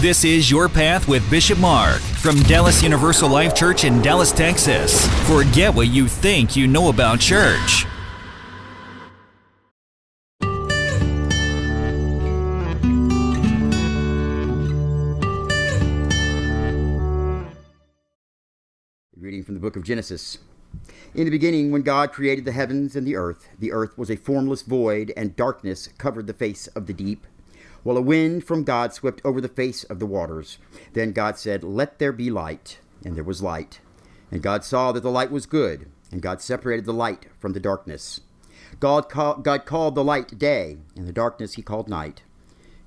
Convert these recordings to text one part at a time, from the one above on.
This is Your Path with Bishop Mark from Dallas Universal Life Church in Dallas, Texas. Forget what you think you know about church. Reading from the book of Genesis. In the beginning, when God created the heavens and the earth, the earth was a formless void, and darkness covered the face of the deep, while a wind from God swept over the face of the waters. Then God said, Let there be light. And there was light. And God saw that the light was good, and God separated the light from the darkness. God, call, God called the light day, and the darkness he called night.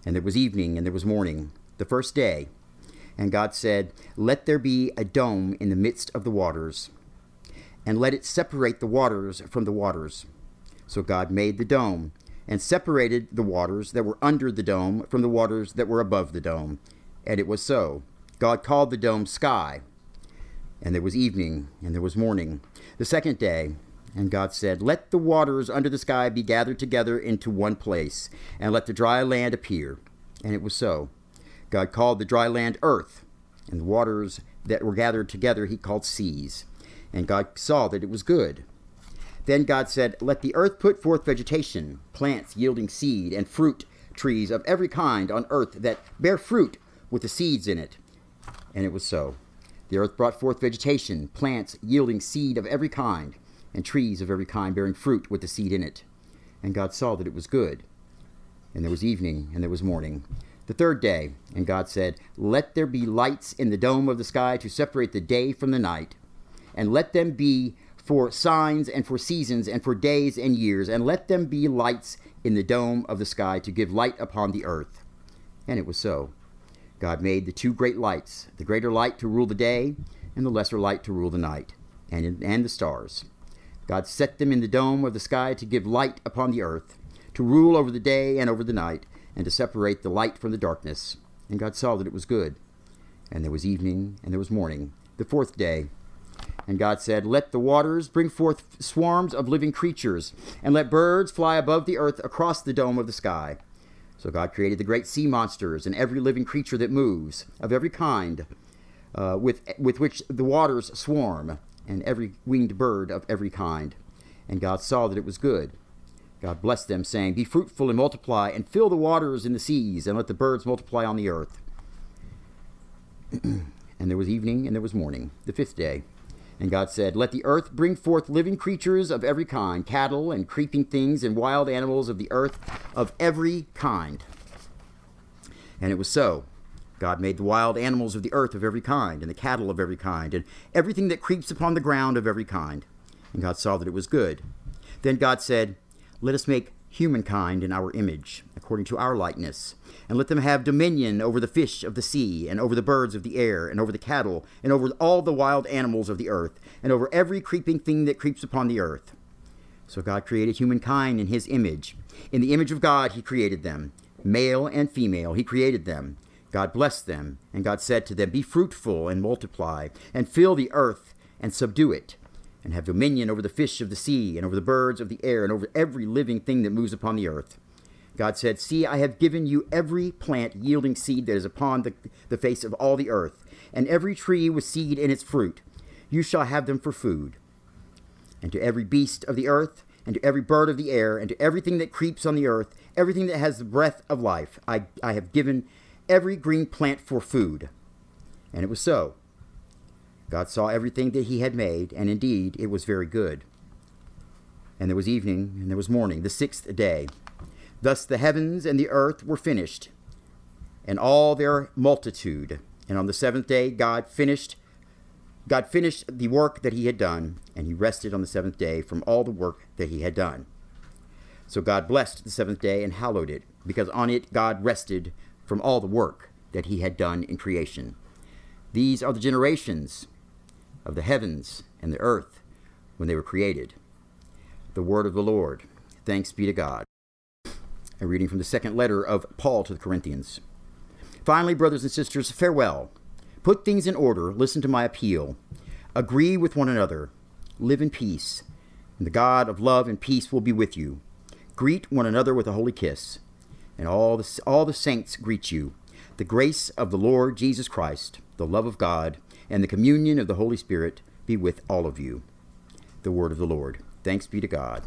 And there was evening, and there was morning, the first day. And God said, Let there be a dome in the midst of the waters, and let it separate the waters from the waters. So God made the dome, and separated the waters that were under the dome from the waters that were above the dome. And it was so. God called the dome sky. And there was evening, and there was morning, the second day. And God said, Let the waters under the sky be gathered together into one place, and let the dry land appear. And it was so. God called the dry land earth, and the waters that were gathered together he called seas. And God saw that it was good. Then God said, Let the earth put forth vegetation, plants yielding seed, and fruit trees of every kind on earth that bear fruit with the seeds in it. And it was so. The earth brought forth vegetation, plants yielding seed of every kind, and trees of every kind bearing fruit with the seed in it. And God saw that it was good. And there was evening, and there was morning. The third day, and God said, Let there be lights in the dome of the sky to separate the day from the night, and let them be for signs and for seasons and for days and years, and let them be lights in the dome of the sky to give light upon the earth. And it was so. God made the two great lights, the greater light to rule the day, and the lesser light to rule the night, and, and the stars. God set them in the dome of the sky to give light upon the earth, to rule over the day and over the night, and to separate the light from the darkness. And God saw that it was good. And there was evening, and there was morning, the fourth day. And God said, Let the waters bring forth swarms of living creatures, and let birds fly above the earth across the dome of the sky. So God created the great sea monsters and every living creature that moves, of every kind, uh, with, with which the waters swarm, and every winged bird of every kind. And God saw that it was good. God blessed them, saying, Be fruitful and multiply, and fill the waters in the seas, and let the birds multiply on the earth. and there was evening, and there was morning, the fifth day. And God said, Let the earth bring forth living creatures of every kind, cattle and creeping things, and wild animals of the earth of every kind. And it was so. God made the wild animals of the earth of every kind, and the cattle of every kind, and everything that creeps upon the ground of every kind. And God saw that it was good. Then God said, Let us make humankind in our image, according to our likeness, and let them have dominion over the fish of the sea, and over the birds of the air, and over the cattle, and over all the wild animals of the earth, and over every creeping thing that creeps upon the earth. So God created humankind in his image. In the image of God he created them. Male and female he created them. God blessed them, and God said to them, Be fruitful and multiply, and fill the earth and subdue it and have dominion over the fish of the sea, and over the birds of the air, and over every living thing that moves upon the earth. God said, See, I have given you every plant yielding seed that is upon the, the face of all the earth, and every tree with seed in its fruit. You shall have them for food. And to every beast of the earth, and to every bird of the air, and to everything that creeps on the earth, everything that has the breath of life, I, I have given every green plant for food. And it was so. God saw everything that he had made, and indeed it was very good. And there was evening, and there was morning, the sixth day. Thus the heavens and the earth were finished, and all their multitude. And on the seventh day God finished God finished the work that he had done, and he rested on the seventh day from all the work that he had done. So God blessed the seventh day and hallowed it, because on it God rested from all the work that he had done in creation. These are the generations of the heavens and the earth when they were created. The word of the Lord. Thanks be to God. A reading from the second letter of Paul to the Corinthians. Finally, brothers and sisters, farewell. Put things in order, listen to my appeal. Agree with one another, live in peace, and the God of love and peace will be with you. Greet one another with a holy kiss, and all the, all the saints greet you. The grace of the Lord Jesus Christ, the love of God, and the communion of the Holy Spirit be with all of you. The word of the Lord. Thanks be to God.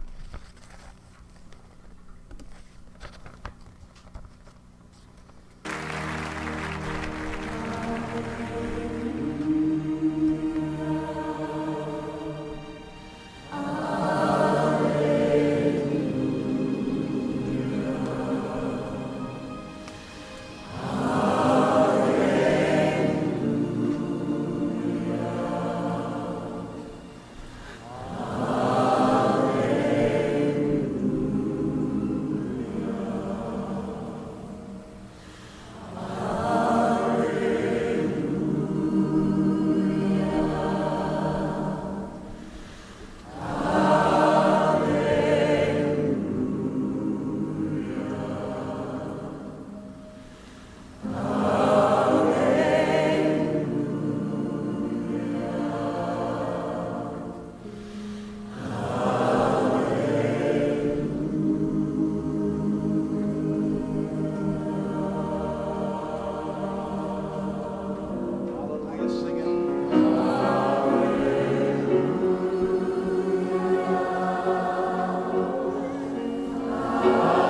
The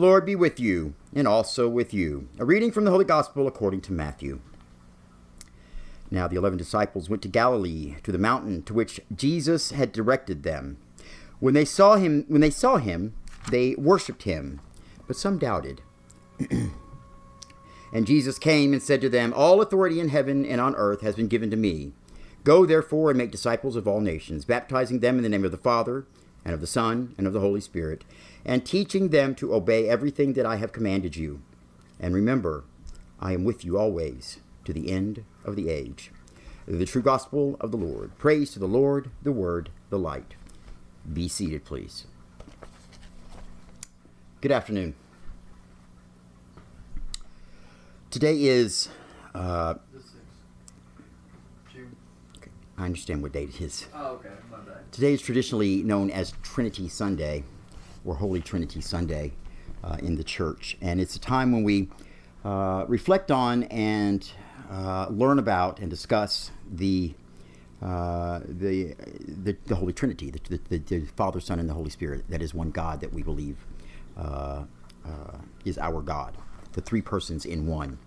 Lord be with you, and also with you. A reading from the Holy Gospel according to Matthew. Now the eleven disciples went to Galilee, to the mountain to which Jesus had directed them. When they saw him, when they saw him, they worshipped him, but some doubted. and Jesus came and said to them, All authority in heaven and on earth has been given to me. Go therefore and make disciples of all nations, baptizing them in the name of the Father, and of the Son, and of the Holy Spirit and teaching them to obey everything that I have commanded you. And remember, I am with you always to the end of the age. The true gospel of the Lord. Praise to the Lord, the Word, the light. Be seated, please. Good afternoon. Today is. Uh, I understand what date it is. Oh, okay. My bad. Today is traditionally known as Trinity Sunday or Holy Trinity Sunday uh, in the church. And it's a time when we uh, reflect on and uh, learn about and discuss the, uh, the, the, the, Holy Trinity, the, the, the, Father, Son, and the Holy Spirit. That is one God that we believe uh, uh, is our God, the three persons in one.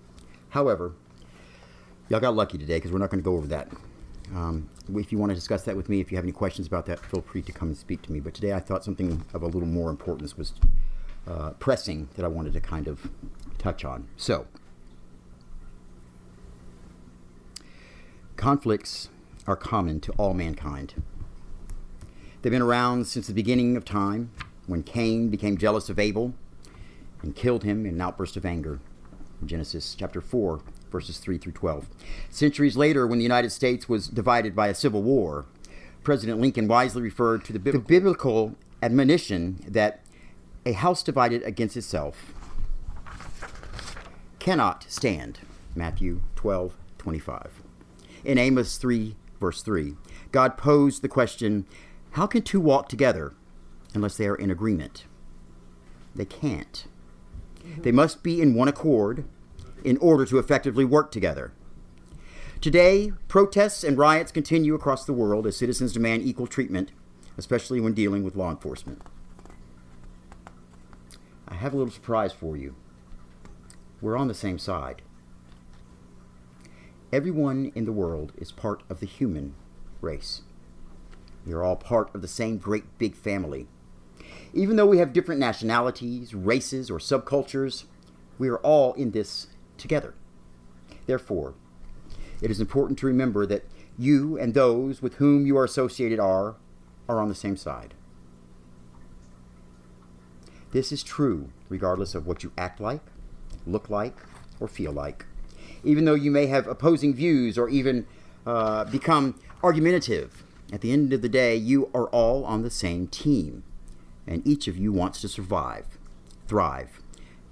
However, y'all got lucky today because we're not going to go over that. Um, if you want to discuss that with me, if you have any questions about that, feel free to come and speak to me. But today I thought something of a little more importance was uh, pressing that I wanted to kind of touch on. So, conflicts are common to all mankind. They've been around since the beginning of time when Cain became jealous of Abel and killed him in an outburst of anger. Genesis chapter 4, verses 3 through 12. Centuries later, when the United States was divided by a civil war, President Lincoln wisely referred to the biblical, the biblical admonition that a house divided against itself cannot stand. Matthew 12, 25. In Amos 3, verse 3, God posed the question how can two walk together unless they are in agreement? They can't. They must be in one accord in order to effectively work together. Today, protests and riots continue across the world as citizens demand equal treatment, especially when dealing with law enforcement. I have a little surprise for you. We're on the same side. Everyone in the world is part of the human race. We are all part of the same great big family. Even though we have different nationalities, races, or subcultures, we are all in this together. Therefore, it is important to remember that you and those with whom you are associated are are on the same side. This is true regardless of what you act like, look like, or feel like. Even though you may have opposing views or even uh, become argumentative, at the end of the day, you are all on the same team, and each of you wants to survive, thrive,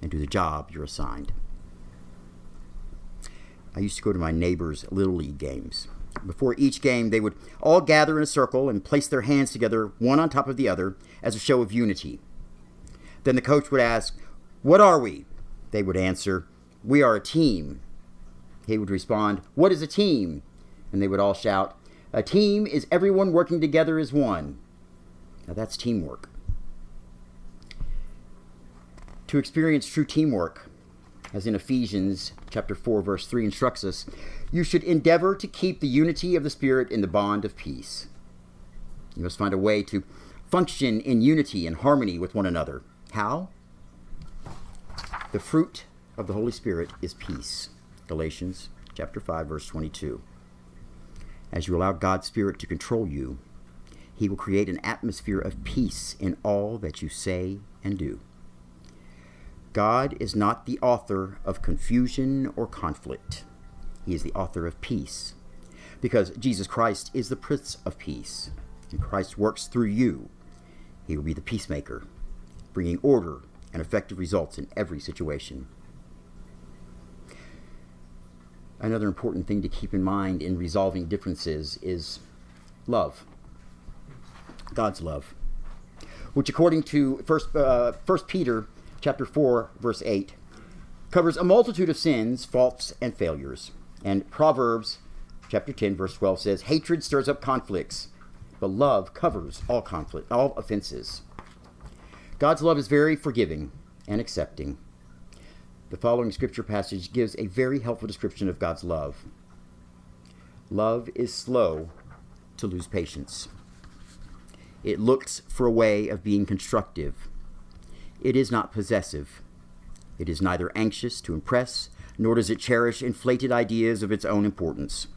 and do the job you're assigned. I used to go to my neighbor's Little League games. Before each game, they would all gather in a circle and place their hands together, one on top of the other, as a show of unity. Then the coach would ask, What are we? They would answer, We are a team. He would respond, What is a team? And they would all shout, A team is everyone working together as one. Now that's teamwork. To experience true teamwork, as in Ephesians chapter 4 verse 3 instructs us, you should endeavor to keep the unity of the spirit in the bond of peace. You must find a way to function in unity and harmony with one another. How? The fruit of the Holy Spirit is peace. Galatians chapter 5 verse 22. As you allow God's spirit to control you, he will create an atmosphere of peace in all that you say and do. God is not the author of confusion or conflict. He is the author of peace. Because Jesus Christ is the Prince of Peace, and Christ works through you. He will be the peacemaker, bringing order and effective results in every situation. Another important thing to keep in mind in resolving differences is love. God's love, which according to First, uh, First Peter chapter 4, verse 8, covers a multitude of sins, faults, and failures. And Proverbs chapter 10, verse 12 says, Hatred stirs up conflicts, but love covers all conflict, all offenses. God's love is very forgiving and accepting. The following scripture passage gives a very helpful description of God's love. Love is slow to lose patience. It looks for a way of being constructive it is not possessive. It is neither anxious to impress, nor does it cherish inflated ideas of its own importance.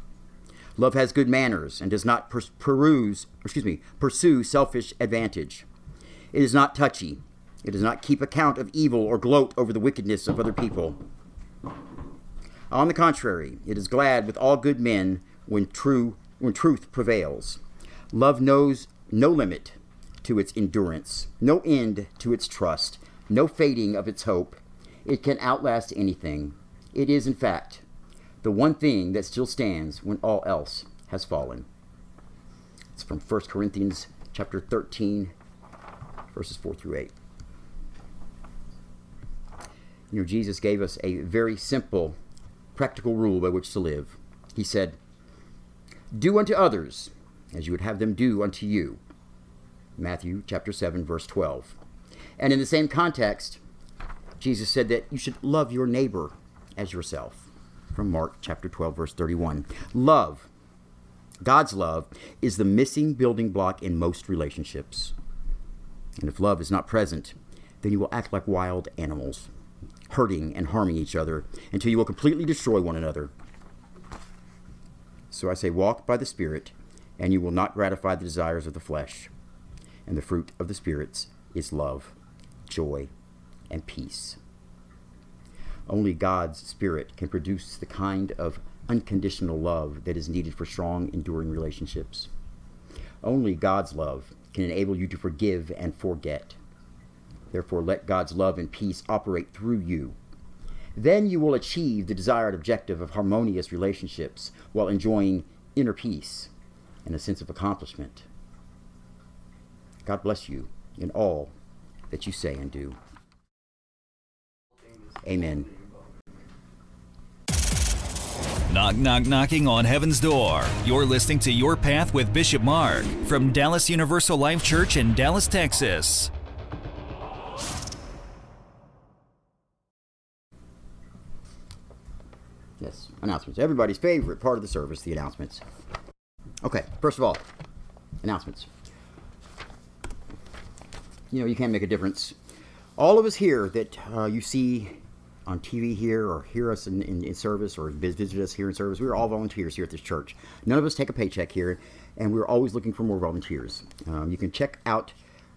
Love has good manners and does not peruse, excuse me, pursue selfish advantage. It is not touchy. It does not keep account of evil or gloat over the wickedness of other people. On the contrary, it is glad with all good men when true when truth prevails. Love knows no limit to its endurance, no end to its trust, no fading of its hope. It can outlast anything. It is, in fact, the one thing that still stands when all else has fallen. It's from 1 Corinthians chapter 13, verses 4 through 8. You know, Jesus gave us a very simple, practical rule by which to live. He said, Do unto others as you would have them do unto you. Matthew chapter 7 verse 12. And in the same context, Jesus said that you should love your neighbor as yourself. From Mark chapter 12 verse 31. Love, God's love is the missing building block in most relationships. And if love is not present, then you will act like wild animals, hurting and harming each other until you will completely destroy one another. So I say, walk by the Spirit, and you will not gratify the desires of the flesh and the fruit of the spirits is love, joy, and peace. Only God's Spirit can produce the kind of unconditional love that is needed for strong, enduring relationships. Only God's love can enable you to forgive and forget. Therefore, let God's love and peace operate through you. Then you will achieve the desired objective of harmonious relationships while enjoying inner peace and a sense of accomplishment. God bless you in all that you say and do. Amen. Knock, knock, knocking on heaven's door. You're listening to Your Path with Bishop Mark from Dallas Universal Life Church in Dallas, Texas. Yes, announcements. Everybody's favorite part of the service, the announcements. Okay, first of all, announcements. You know, you can make a difference. All of us here that uh, you see on TV here or hear us in, in, in, service or visit us here in service, we're all volunteers here at this church. None of us take a paycheck here, and we're always looking for more volunteers. Um, you can check out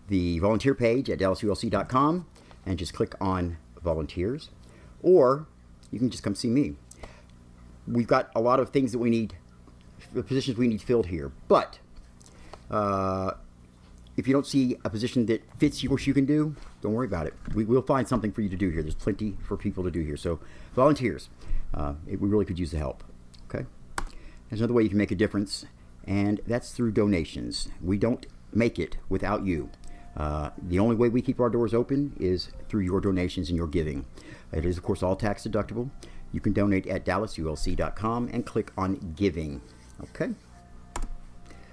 the volunteer page at dallasulc.com and just click on volunteers, or you can just come see me. We've got a lot of things that we need, positions we need filled here, but uh, if you don't see a position that fits you, what you can do, don't worry about it. We will find something for you to do here. There's plenty for people to do here. So, volunteers, uh, it, we really could use the help. Okay? There's another way you can make a difference, and that's through donations. We don't make it without you. Uh, the only way we keep our doors open is through your donations and your giving. It is, of course, all tax deductible. You can donate at dallasulc.com and click on Giving. Okay?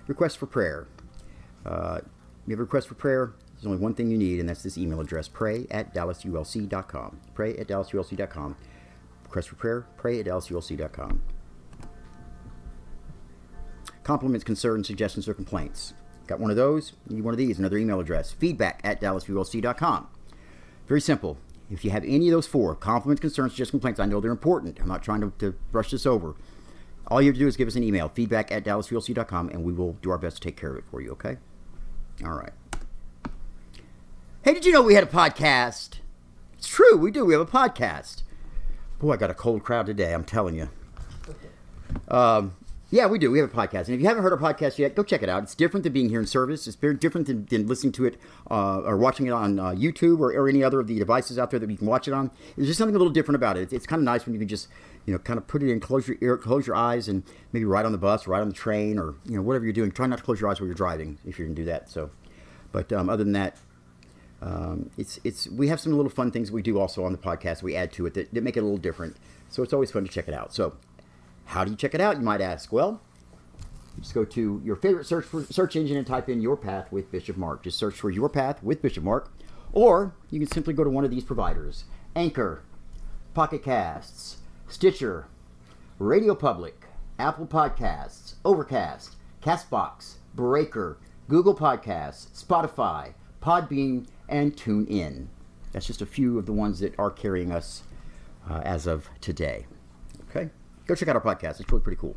Request for prayer. Uh, you have a request for prayer, there's only one thing you need, and that's this email address pray at dallasulc.com. Pray at dallasulc.com. Request for prayer, pray at dallasulc.com. Compliments, concerns, suggestions, or complaints. Got one of those? You need one of these. Another email address feedback at dallasulc.com. Very simple. If you have any of those four compliments, concerns, suggestions, complaints, I know they're important. I'm not trying to, to brush this over. All you have to do is give us an email feedback at dallasulc.com, and we will do our best to take care of it for you, okay? All right. Hey, did you know we had a podcast? It's true, we do. We have a podcast. Boy, I got a cold crowd today, I'm telling you. Um, yeah, we do. We have a podcast. And if you haven't heard our podcast yet, go check it out. It's different than being here in service. It's very different than, than listening to it uh, or watching it on uh, YouTube or, or, any other of the devices out there that you can watch it on. There's just something a little different about it. It's, it's kind of nice when you can just, you know, kind of put it in, close your ear, close your eyes, and maybe ride on the bus, ride on the train, or you know, whatever you're doing. Try not to close your eyes while you're driving if you can do that. So, but um, other than that, um, it's it's we have some little fun things we do also on the podcast. We add to it that, that make it a little different. So it's always fun to check it out. So, how do you check it out? You might ask. Well, just go to your favorite search for, search engine and type in Your Path with Bishop Mark. Just search for Your Path with Bishop Mark, or you can simply go to one of these providers: Anchor, Pocket Casts, Stitcher, Radio Public, Apple Podcasts, Overcast, Castbox, Breaker, Google Podcasts, Spotify, Podbean, and TuneIn. That's just a few of the ones that are carrying us uh, as of today. Okay, go check out our podcast. It's really pretty cool.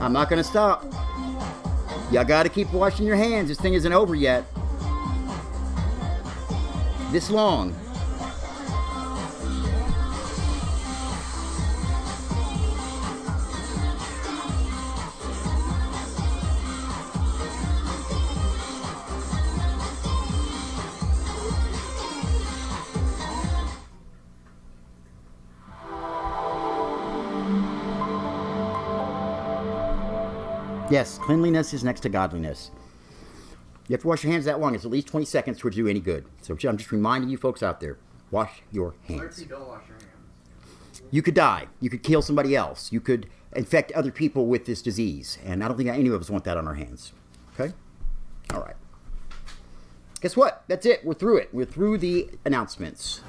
I'm not going to stop. Y'all got to keep washing your hands. This thing isn't over yet. This long. Yes, cleanliness is next to godliness. You have to wash your hands that long. It's at least 20 seconds to do any good. So I'm just reminding you folks out there, wash your hands. You wash your hands. You could die. You could kill somebody else. You could infect other people with this disease. And I don't think any of us want that on our hands. Okay? All right. Guess what? That's it. We're through it. We're through the announcements.